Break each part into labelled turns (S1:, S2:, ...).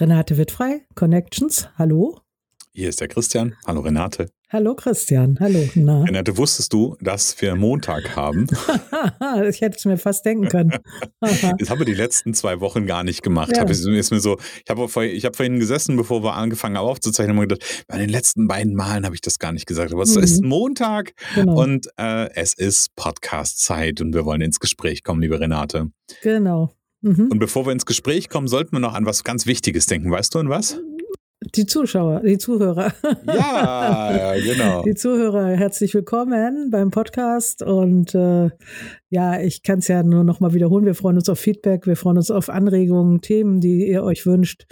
S1: Renate wird frei, Connections, hallo.
S2: Hier ist der Christian. Hallo Renate.
S1: Hallo Christian, hallo.
S2: Na. Renate, wusstest du, dass wir Montag haben?
S1: ich hätte es mir fast denken können.
S2: das haben wir die letzten zwei Wochen gar nicht gemacht. Ja. Hab ich, ist mir so, ich habe vor, hab vorhin gesessen, bevor wir angefangen haben aufzuzeichnen, und gedacht, bei den letzten beiden Malen habe ich das gar nicht gesagt. Aber es mhm. ist Montag genau. und äh, es ist Podcast-Zeit und wir wollen ins Gespräch kommen, liebe Renate.
S1: Genau.
S2: Mhm. Und bevor wir ins Gespräch kommen, sollten wir noch an was ganz Wichtiges denken. Weißt du an was?
S1: Die Zuschauer, die Zuhörer.
S2: Ja, genau.
S1: Die Zuhörer, herzlich willkommen beim Podcast. Und äh, ja, ich kann es ja nur noch mal wiederholen. Wir freuen uns auf Feedback, wir freuen uns auf Anregungen, Themen, die ihr euch wünscht.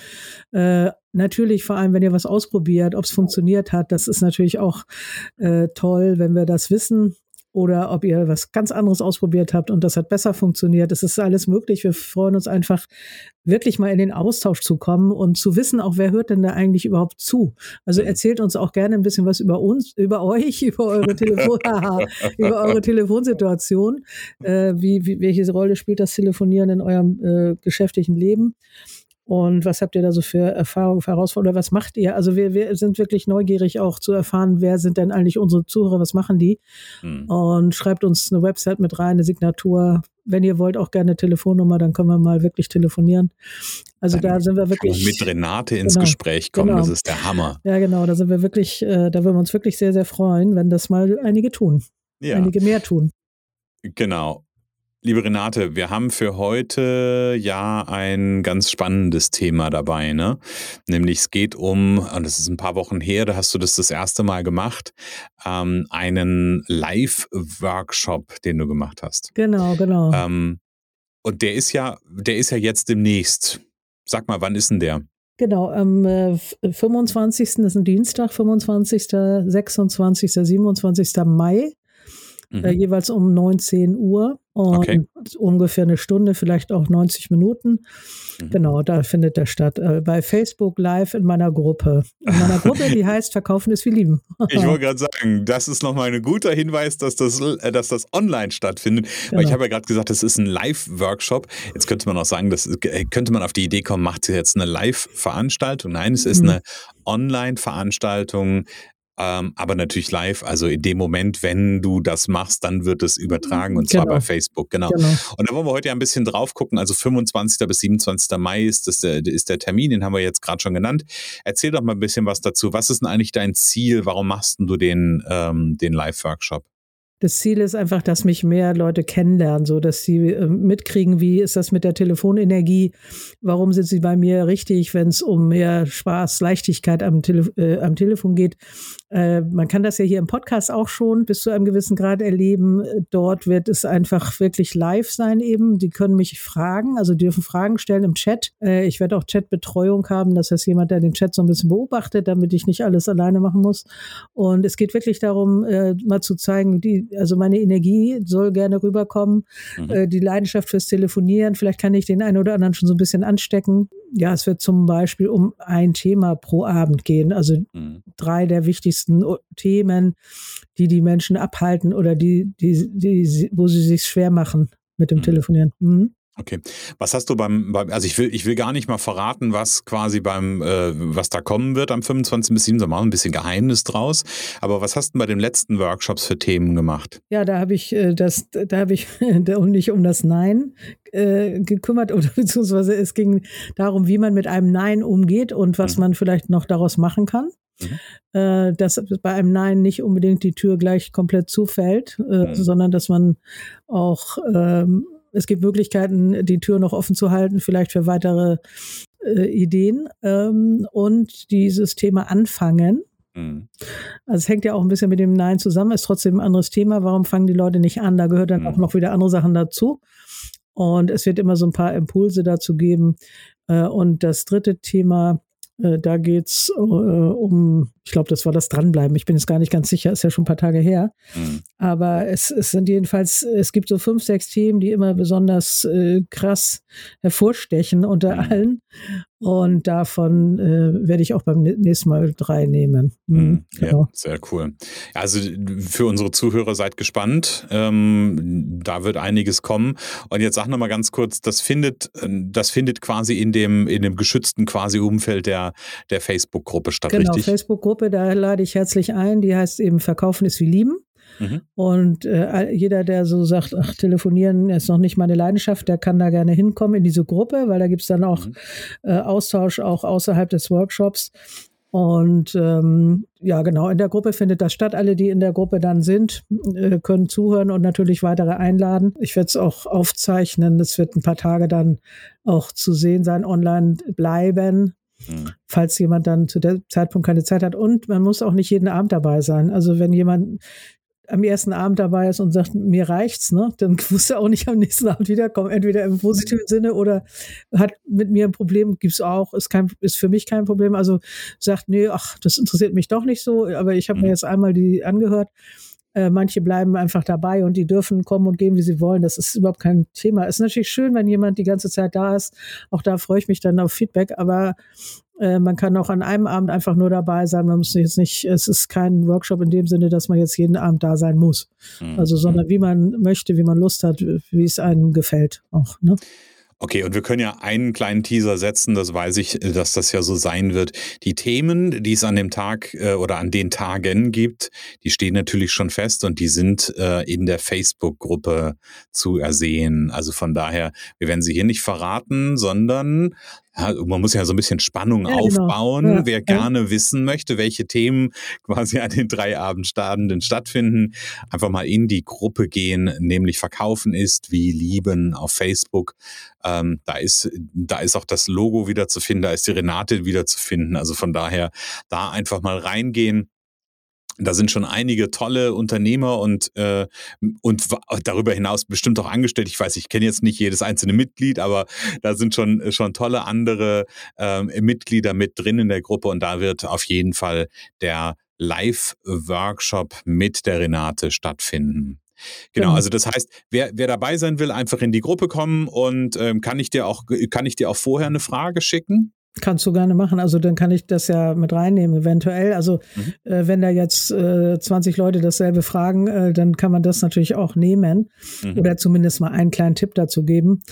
S1: Äh, natürlich vor allem, wenn ihr was ausprobiert, ob es funktioniert hat. Das ist natürlich auch äh, toll, wenn wir das wissen oder ob ihr was ganz anderes ausprobiert habt und das hat besser funktioniert. Es ist alles möglich. Wir freuen uns einfach, wirklich mal in den Austausch zu kommen und zu wissen, auch wer hört denn da eigentlich überhaupt zu. Also mhm. erzählt uns auch gerne ein bisschen was über uns, über euch, über eure Telefon, über eure Telefonsituation. Äh, wie, wie, welche Rolle spielt das Telefonieren in eurem äh, geschäftlichen Leben? Und was habt ihr da so für Erfahrungen, für Herausforderungen? Oder was macht ihr? Also wir, wir sind wirklich neugierig auch zu erfahren, wer sind denn eigentlich unsere Zuhörer, was machen die? Hm. Und schreibt uns eine Website mit rein, eine Signatur. Wenn ihr wollt, auch gerne eine Telefonnummer, dann können wir mal wirklich telefonieren. Also dann da sind wir wirklich.
S2: Mit Renate ins genau, Gespräch kommen, genau. das ist der Hammer.
S1: Ja, genau, da sind wir wirklich, äh, da würden wir uns wirklich sehr, sehr freuen, wenn das mal einige tun. Ja. Einige mehr tun.
S2: Genau. Liebe Renate, wir haben für heute ja ein ganz spannendes Thema dabei, ne? Nämlich es geht um, und das ist ein paar Wochen her, da hast du das das erste Mal gemacht, ähm, einen Live-Workshop, den du gemacht hast.
S1: Genau, genau.
S2: Ähm, und der ist ja, der ist ja jetzt demnächst. Sag mal, wann ist denn der?
S1: Genau, am äh, 25. das ist ein Dienstag, 25., 26., 27. Mai, äh, mhm. äh, jeweils um 19 Uhr. Und okay. ungefähr eine Stunde, vielleicht auch 90 Minuten. Mhm. Genau, da findet der statt. Äh, bei Facebook Live in meiner Gruppe. In meiner Gruppe, die heißt Verkaufen ist wie Lieben.
S2: ich wollte gerade sagen, das ist nochmal ein guter Hinweis, dass das, äh, dass das online stattfindet. Genau. Weil ich genau. habe ja gerade gesagt, das ist ein Live-Workshop. Jetzt könnte man auch sagen, das äh, könnte man auf die Idee kommen, macht jetzt eine Live-Veranstaltung. Nein, es ist mhm. eine Online-Veranstaltung ähm, aber natürlich live. Also in dem Moment, wenn du das machst, dann wird es übertragen und genau. zwar bei Facebook. Genau. genau. Und da wollen wir heute ja ein bisschen drauf gucken. Also 25. bis 27. Mai ist, das, der, ist der Termin, den haben wir jetzt gerade schon genannt. Erzähl doch mal ein bisschen was dazu. Was ist denn eigentlich dein Ziel? Warum machst du den, ähm, den Live-Workshop?
S1: Das Ziel ist einfach, dass mich mehr Leute kennenlernen, so dass sie äh, mitkriegen, wie ist das mit der Telefonenergie, warum sind sie bei mir richtig, wenn es um mehr Spaß, Leichtigkeit am, Tele äh, am Telefon geht. Äh, man kann das ja hier im Podcast auch schon bis zu einem gewissen Grad erleben. Dort wird es einfach wirklich live sein eben. Die können mich fragen, also dürfen Fragen stellen im Chat. Äh, ich werde auch Chatbetreuung haben, das heißt jemand, der den Chat so ein bisschen beobachtet, damit ich nicht alles alleine machen muss. Und es geht wirklich darum, äh, mal zu zeigen, die also meine Energie soll gerne rüberkommen, mhm. äh, die Leidenschaft fürs Telefonieren, vielleicht kann ich den einen oder anderen schon so ein bisschen anstecken. Ja, es wird zum Beispiel um ein Thema pro Abend gehen, also mhm. drei der wichtigsten Themen, die die Menschen abhalten oder die, die, die, wo sie sich schwer machen mit dem mhm. Telefonieren.
S2: Okay. Was hast du beim, beim, also ich will, ich will gar nicht mal verraten, was quasi beim, äh, was da kommen wird am 25. bis 7. machen ein bisschen Geheimnis draus. Aber was hast du bei den letzten Workshops für Themen gemacht?
S1: Ja, da habe ich äh, das, da habe ich nicht um das Nein äh, gekümmert oder beziehungsweise es ging darum, wie man mit einem Nein umgeht und was mhm. man vielleicht noch daraus machen kann. Mhm. Äh, dass bei einem Nein nicht unbedingt die Tür gleich komplett zufällt, äh, mhm. sondern dass man auch ähm, es gibt Möglichkeiten, die Tür noch offen zu halten, vielleicht für weitere äh, Ideen. Ähm, und dieses Thema Anfangen. Mhm. Also es hängt ja auch ein bisschen mit dem Nein zusammen, ist trotzdem ein anderes Thema. Warum fangen die Leute nicht an? Da gehört dann mhm. auch noch wieder andere Sachen dazu. Und es wird immer so ein paar Impulse dazu geben. Äh, und das dritte Thema äh, da geht's äh, um, ich glaube, das war das Dranbleiben. Ich bin jetzt gar nicht ganz sicher, ist ja schon ein paar Tage her. Mhm. Aber es, es sind jedenfalls, es gibt so fünf, sechs Themen, die immer besonders äh, krass hervorstechen unter mhm. allen. Und davon äh, werde ich auch beim nächsten Mal drei nehmen.
S2: Mhm, mhm genau. Ja, sehr cool. Also für unsere Zuhörer seid gespannt. Ähm, da wird einiges kommen. Und jetzt sag noch mal ganz kurz, das findet, das findet quasi in dem, in dem geschützten quasi Umfeld der, der Facebook-Gruppe statt,
S1: genau,
S2: richtig?
S1: Genau, Facebook-Gruppe, da lade ich herzlich ein. Die heißt eben Verkaufen ist wie Lieben. Mhm. Und äh, jeder, der so sagt, ach, telefonieren ist noch nicht meine Leidenschaft, der kann da gerne hinkommen in diese Gruppe, weil da gibt es dann auch mhm. äh, Austausch auch außerhalb des Workshops. Und ähm, ja, genau, in der Gruppe findet das statt. Alle, die in der Gruppe dann sind, äh, können zuhören und natürlich weitere einladen. Ich werde es auch aufzeichnen. Es wird ein paar Tage dann auch zu sehen sein, online bleiben. Mhm. Falls jemand dann zu dem Zeitpunkt keine Zeit hat. Und man muss auch nicht jeden Abend dabei sein. Also wenn jemand am ersten Abend dabei ist und sagt, mir reicht's, ne, dann muss er auch nicht am nächsten Abend wiederkommen. Entweder im positiven Sinne oder hat mit mir ein Problem, gibt's auch, ist kein, ist für mich kein Problem. Also sagt, nee, ach, das interessiert mich doch nicht so, aber ich habe mir mhm. jetzt einmal die angehört. Äh, manche bleiben einfach dabei und die dürfen kommen und gehen, wie sie wollen. Das ist überhaupt kein Thema. Ist natürlich schön, wenn jemand die ganze Zeit da ist. Auch da freue ich mich dann auf Feedback, aber äh, man kann auch an einem Abend einfach nur dabei sein. Man muss jetzt nicht, es ist kein Workshop in dem Sinne, dass man jetzt jeden Abend da sein muss. Mhm. Also, sondern wie man möchte, wie man Lust hat, wie es einem gefällt auch. Ne?
S2: Okay, und wir können ja einen kleinen Teaser setzen, das weiß ich, dass das ja so sein wird. Die Themen, die es an dem Tag äh, oder an den Tagen gibt, die stehen natürlich schon fest und die sind äh, in der Facebook-Gruppe zu ersehen. Also von daher, wir werden sie hier nicht verraten, sondern ja, man muss ja so ein bisschen Spannung ja, genau. aufbauen. Genau. Ja, Wer gerne wissen möchte, welche Themen quasi an den drei Abendstaden stattfinden, einfach mal in die Gruppe gehen, nämlich Verkaufen ist wie Lieben auf Facebook. Ähm, da ist, da ist auch das Logo wieder zu finden, da ist die Renate wieder zu finden. Also von daher da einfach mal reingehen da sind schon einige tolle Unternehmer und, äh, und darüber hinaus bestimmt auch angestellt. Ich weiß, ich kenne jetzt nicht jedes einzelne Mitglied, aber da sind schon, schon tolle andere äh, Mitglieder mit drin in der Gruppe und da wird auf jeden Fall der Live-Workshop mit der Renate stattfinden. Genau, also das heißt, wer, wer dabei sein will, einfach in die Gruppe kommen und ähm, kann ich dir auch kann ich dir auch vorher eine Frage schicken?
S1: Kannst du gerne machen. Also dann kann ich das ja mit reinnehmen, eventuell. Also mhm. äh, wenn da jetzt äh, 20 Leute dasselbe fragen, äh, dann kann man das natürlich auch nehmen mhm. oder zumindest mal einen kleinen Tipp dazu geben.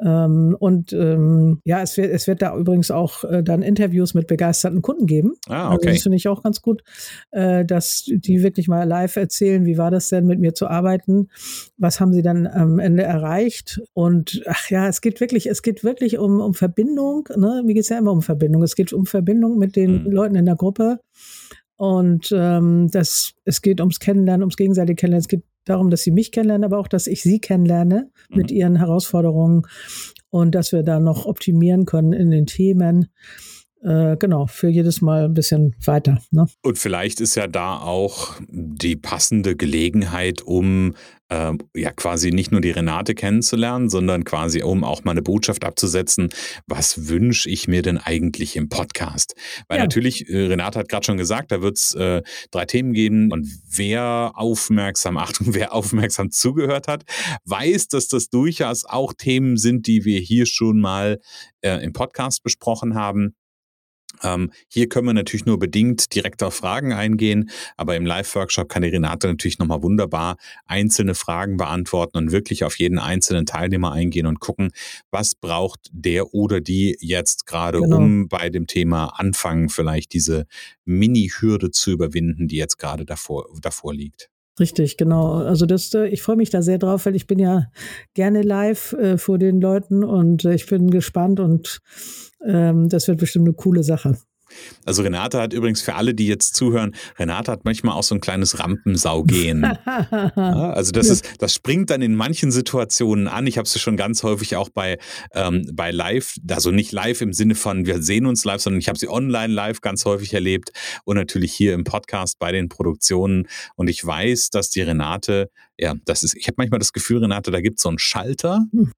S1: Mhm. Ähm, und ähm, ja, es wird, es wird da übrigens auch äh, dann Interviews mit begeisterten Kunden geben. Ah, also okay. Also das finde ich auch ganz gut, äh, dass die wirklich mal live erzählen, wie war das denn mit mir zu arbeiten? Was haben sie dann am Ende erreicht? Und ach ja, es geht wirklich, es geht wirklich um, um Verbindung. Ne? Mir geht es ja immer um Verbindung. Es geht um Verbindung mit den mhm. Leuten in der Gruppe. Und ähm, das, es geht ums Kennenlernen, ums gegenseitige Kennenlernen. Es geht darum, dass sie mich kennenlernen, aber auch, dass ich sie kennenlerne mhm. mit ihren Herausforderungen und dass wir da noch optimieren können in den Themen. Äh, genau, für jedes Mal ein bisschen weiter. Ne?
S2: Und vielleicht ist ja da auch die passende Gelegenheit, um äh, ja quasi nicht nur die Renate kennenzulernen, sondern quasi um auch mal eine Botschaft abzusetzen, was wünsche ich mir denn eigentlich im Podcast? Weil ja. natürlich, äh, Renate hat gerade schon gesagt, da wird es äh, drei Themen geben und wer aufmerksam, Achtung, wer aufmerksam zugehört hat, weiß, dass das durchaus auch Themen sind, die wir hier schon mal äh, im Podcast besprochen haben. Ähm, hier können wir natürlich nur bedingt direkt auf Fragen eingehen, aber im Live-Workshop kann die Renate natürlich nochmal wunderbar einzelne Fragen beantworten und wirklich auf jeden einzelnen Teilnehmer eingehen und gucken, was braucht der oder die jetzt gerade, genau. um bei dem Thema anfangen, vielleicht diese Mini-Hürde zu überwinden, die jetzt gerade davor, davor liegt.
S1: Richtig, genau. Also das, äh, ich freue mich da sehr drauf, weil ich bin ja gerne live äh, vor den Leuten und äh, ich bin gespannt und ähm, das wird bestimmt eine coole Sache.
S2: Also Renate hat übrigens für alle, die jetzt zuhören, Renate hat manchmal auch so ein kleines Rampensaugehen. ja, also das ist, das springt dann in manchen Situationen an. Ich habe es schon ganz häufig auch bei, ähm, bei Live, also nicht live im Sinne von wir sehen uns live, sondern ich habe sie online live ganz häufig erlebt und natürlich hier im Podcast bei den Produktionen. Und ich weiß, dass die Renate, ja, das ist, ich habe manchmal das Gefühl, Renate, da gibt es so einen Schalter. Hm.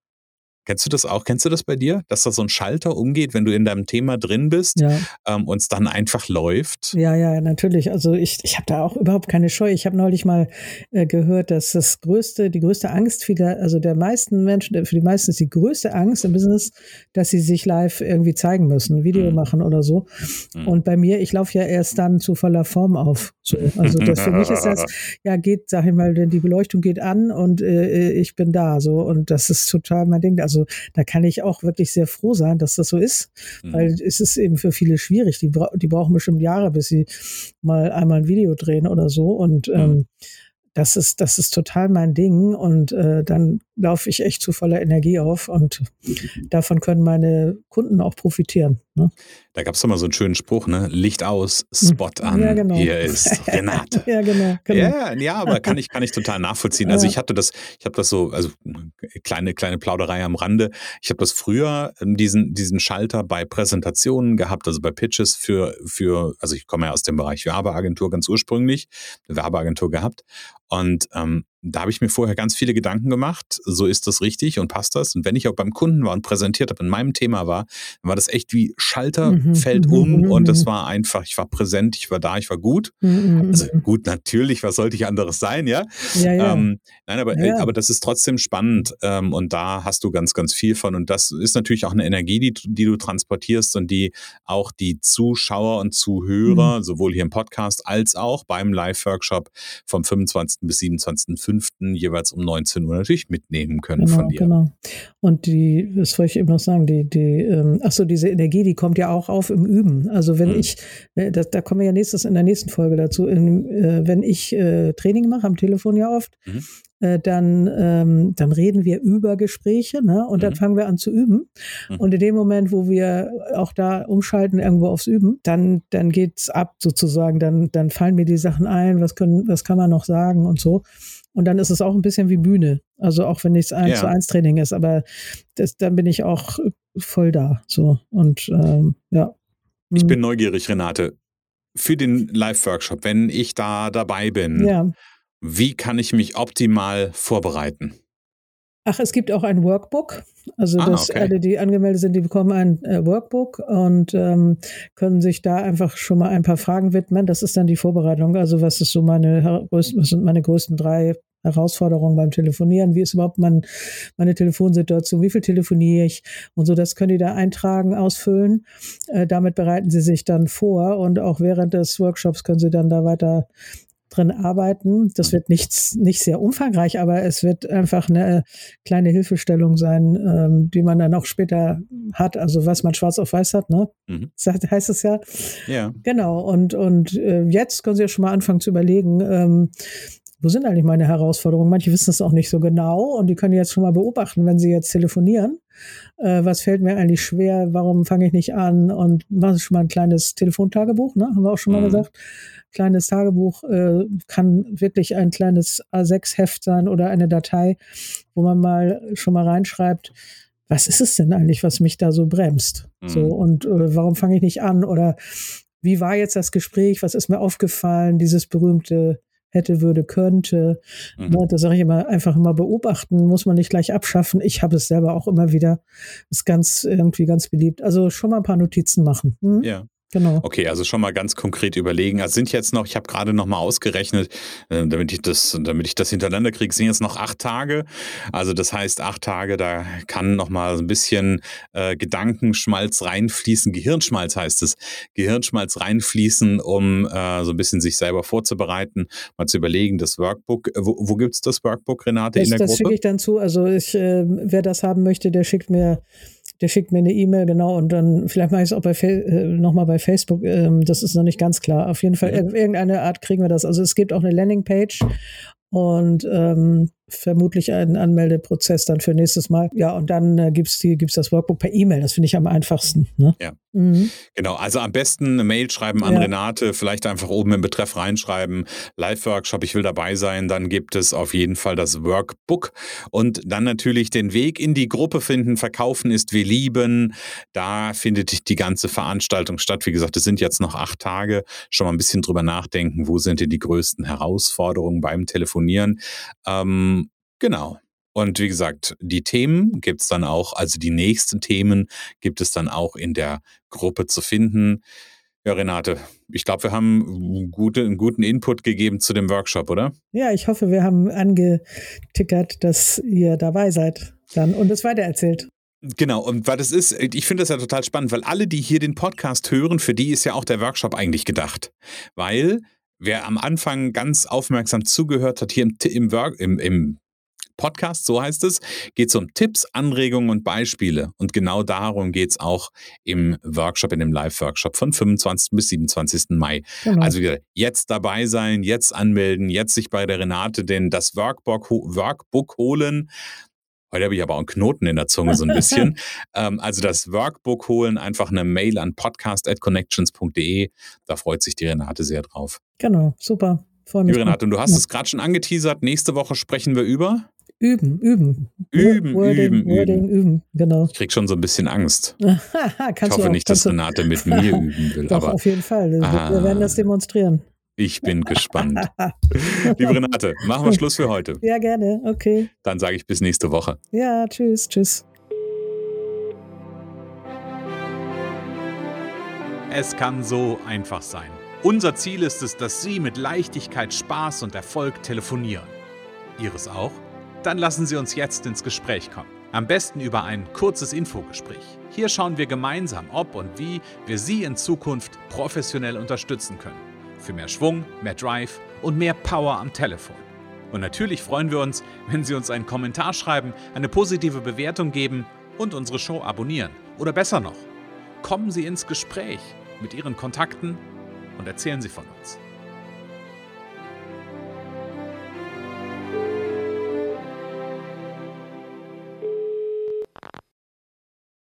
S2: Kennst du das auch? Kennst du das bei dir, dass da so ein Schalter umgeht, wenn du in deinem Thema drin bist ja. ähm, und es dann einfach läuft?
S1: Ja, ja, natürlich. Also ich, ich habe da auch überhaupt keine Scheu. Ich habe neulich mal äh, gehört, dass das größte, die größte Angst vieler, also der meisten Menschen, für die meisten ist die größte Angst im Business, dass sie sich live irgendwie zeigen müssen, Video mhm. machen oder so. Mhm. Und bei mir, ich laufe ja erst dann zu voller Form auf. So. Also das für mich ist das, ja, geht, sag ich mal, denn die Beleuchtung geht an und äh, ich bin da. So und das ist total mein Ding. Also also da kann ich auch wirklich sehr froh sein, dass das so ist, mhm. weil es ist eben für viele schwierig. Die, bra die brauchen bestimmt Jahre, bis sie mal einmal ein Video drehen oder so. Und mhm. ähm, das ist, das ist total mein Ding. Und äh, dann laufe ich echt zu voller Energie auf und davon können meine Kunden auch profitieren. Ne?
S2: Da gab es doch mal so einen schönen Spruch, ne? Licht aus, Spot an. Ja, genau. Hier ist Renate.
S1: ja, genau, genau.
S2: Ja, ja, aber kann ich, kann ich total nachvollziehen. Also ich hatte das, ich habe das so, also kleine, kleine Plauderei am Rande. Ich habe das früher, diesen, diesen Schalter bei Präsentationen gehabt, also bei Pitches für, für, also ich komme ja aus dem Bereich Werbeagentur ganz ursprünglich, eine Werbeagentur gehabt. Und ähm, da habe ich mir vorher ganz viele Gedanken gemacht, so ist das richtig und passt das. Und wenn ich auch beim Kunden war und präsentiert habe, in meinem Thema war, dann war das echt wie Schalter mhm, fällt mhm, um mhm, und es war einfach, ich war präsent, ich war da, ich war gut. Also gut, natürlich, was sollte ich anderes sein, ja? ja, ja. Ähm, nein, aber, ja. aber das ist trotzdem spannend ähm, und da hast du ganz, ganz viel von. Und das ist natürlich auch eine Energie, die, die du transportierst und die auch die Zuschauer und Zuhörer, mhm. sowohl hier im Podcast als auch beim Live-Workshop vom 25. bis 27.05 fünften jeweils um 19 Uhr natürlich mitnehmen können
S1: genau,
S2: von dir.
S1: Genau. Und die, das wollte ich eben noch sagen, die, die, ähm, ach so, diese Energie, die kommt ja auch auf im Üben. Also wenn mhm. ich, ne, da, da kommen wir ja nächstes in der nächsten Folge dazu, in, äh, wenn ich äh, Training mache, am Telefon ja oft, mhm äh, dann, ähm, dann reden wir über Gespräche ne? und dann mhm. fangen wir an zu üben. Mhm. Und in dem Moment, wo wir auch da umschalten irgendwo aufs Üben, dann, dann geht's ab sozusagen, dann, dann fallen mir die Sachen ein, was können, was kann man noch sagen und so. Und dann ist es auch ein bisschen wie Bühne. Also auch wenn nichts eins ja. zu eins Training ist, aber das, dann bin ich auch voll da. So und ähm, ja.
S2: Ich hm. bin neugierig, Renate. Für den Live-Workshop, wenn ich da dabei bin, ja. wie kann ich mich optimal vorbereiten?
S1: Ach, es gibt auch ein Workbook. Also, ah, dass okay. alle, die angemeldet sind, die bekommen ein äh, Workbook und ähm, können sich da einfach schon mal ein paar Fragen widmen. Das ist dann die Vorbereitung. Also, was ist so meine was sind meine größten drei Herausforderungen beim Telefonieren? Wie ist überhaupt mein, meine Telefonsituation? Wie viel telefoniere ich? Und so, das können die da eintragen, ausfüllen. Äh, damit bereiten sie sich dann vor und auch während des Workshops können sie dann da weiter drin arbeiten. Das wird nichts, nicht sehr umfangreich, aber es wird einfach eine kleine Hilfestellung sein, ähm, die man dann auch später hat. Also was man schwarz auf weiß hat, ne? Mhm. Das heißt es ja. Ja. Genau. Und, und äh, jetzt können Sie ja schon mal anfangen zu überlegen, ähm, wo sind eigentlich meine Herausforderungen? Manche wissen es auch nicht so genau und die können jetzt schon mal beobachten, wenn sie jetzt telefonieren. Äh, was fällt mir eigentlich schwer? Warum fange ich nicht an? Und machen Sie schon mal ein kleines Telefontagebuch, ne? Haben wir auch schon mal mhm. gesagt kleines Tagebuch äh, kann wirklich ein kleines A6-Heft sein oder eine Datei, wo man mal schon mal reinschreibt, was ist es denn eigentlich, was mich da so bremst? Mhm. So und äh, warum fange ich nicht an? Oder wie war jetzt das Gespräch? Was ist mir aufgefallen? Dieses berühmte hätte, würde, könnte. Mhm. Ne, das sage ich immer, einfach immer beobachten, muss man nicht gleich abschaffen. Ich habe es selber auch immer wieder. Ist ganz irgendwie ganz beliebt. Also schon mal ein paar Notizen machen.
S2: Hm? Ja.
S1: Genau.
S2: Okay, also schon mal ganz konkret überlegen. Also sind jetzt noch, ich habe gerade noch mal ausgerechnet, äh, damit ich das, damit ich das hintereinander kriege, sind jetzt noch acht Tage. Also das heißt, acht Tage, da kann noch mal ein bisschen äh, Gedankenschmalz reinfließen, Gehirnschmalz heißt es, Gehirnschmalz reinfließen, um äh, so ein bisschen sich selber vorzubereiten, mal zu überlegen, das Workbook, äh, wo, wo gibt es das Workbook, Renate,
S1: das,
S2: in der
S1: das
S2: Gruppe? Das
S1: schicke ich dann zu. Also ich, äh, wer das haben möchte, der schickt mir der schickt mir eine E-Mail, genau, und dann vielleicht mache ich es auch bei äh, nochmal bei Facebook. Ähm, das ist noch nicht ganz klar. Auf jeden Fall, mhm. irgendeine Art kriegen wir das. Also es gibt auch eine Landingpage und ähm, vermutlich einen Anmeldeprozess dann für nächstes Mal. Ja, und dann äh, gibt es gibt's das Workbook per E-Mail. Das finde ich am einfachsten. Ne?
S2: Ja. Mhm. Genau, also am besten eine Mail schreiben an ja. Renate, vielleicht einfach oben im Betreff reinschreiben, Live-Workshop, ich will dabei sein, dann gibt es auf jeden Fall das Workbook und dann natürlich den Weg in die Gruppe finden, verkaufen ist wir lieben, da findet die ganze Veranstaltung statt. Wie gesagt, es sind jetzt noch acht Tage, schon mal ein bisschen drüber nachdenken, wo sind denn die größten Herausforderungen beim Telefonieren. Ähm, genau. Und wie gesagt, die Themen gibt es dann auch, also die nächsten Themen gibt es dann auch in der Gruppe zu finden. Ja, Renate, ich glaube, wir haben gute, einen guten Input gegeben zu dem Workshop, oder?
S1: Ja, ich hoffe, wir haben angetickert, dass ihr dabei seid dann und es weitererzählt.
S2: Genau, und weil das ist, ich finde das ja total spannend, weil alle, die hier den Podcast hören, für die ist ja auch der Workshop eigentlich gedacht. Weil wer am Anfang ganz aufmerksam zugehört hat, hier im, im, Work, im, im Podcast, so heißt es, geht es um Tipps, Anregungen und Beispiele. Und genau darum geht es auch im Workshop, in dem Live-Workshop von 25. bis 27. Mai. Genau. Also wieder jetzt dabei sein, jetzt anmelden, jetzt sich bei der Renate denn das Workbook, Workbook holen. Heute habe ich aber auch einen Knoten in der Zunge so ein bisschen. ähm, also das Workbook holen, einfach eine Mail an podcast.connections.de. Da freut sich die Renate sehr drauf.
S1: Genau, super.
S2: Liebe Renate, und du hast ja. es gerade schon angeteasert. Nächste Woche sprechen wir über
S1: Üben, üben.
S2: Üben, Wording, üben,
S1: Wording, üben. üben. Genau.
S2: Ich krieg schon so ein bisschen Angst. ich hoffe
S1: auch,
S2: nicht, dass Renate mit mir üben will.
S1: Doch,
S2: aber,
S1: auf jeden Fall. Wir, ah, wir werden das demonstrieren.
S2: Ich bin gespannt. Liebe Renate, machen wir Schluss für heute.
S1: Ja, gerne. Okay.
S2: Dann sage ich bis nächste Woche.
S1: Ja, tschüss, tschüss.
S2: Es kann so einfach sein. Unser Ziel ist es, dass Sie mit Leichtigkeit, Spaß und Erfolg telefonieren. Ihres auch? Dann lassen Sie uns jetzt ins Gespräch kommen. Am besten über ein kurzes Infogespräch. Hier schauen wir gemeinsam, ob und wie wir Sie in Zukunft professionell unterstützen können. Für mehr Schwung, mehr Drive und mehr Power am Telefon. Und natürlich freuen wir uns, wenn Sie uns einen Kommentar schreiben, eine positive Bewertung geben und unsere Show abonnieren. Oder besser noch, kommen Sie ins Gespräch mit Ihren Kontakten und erzählen Sie von uns.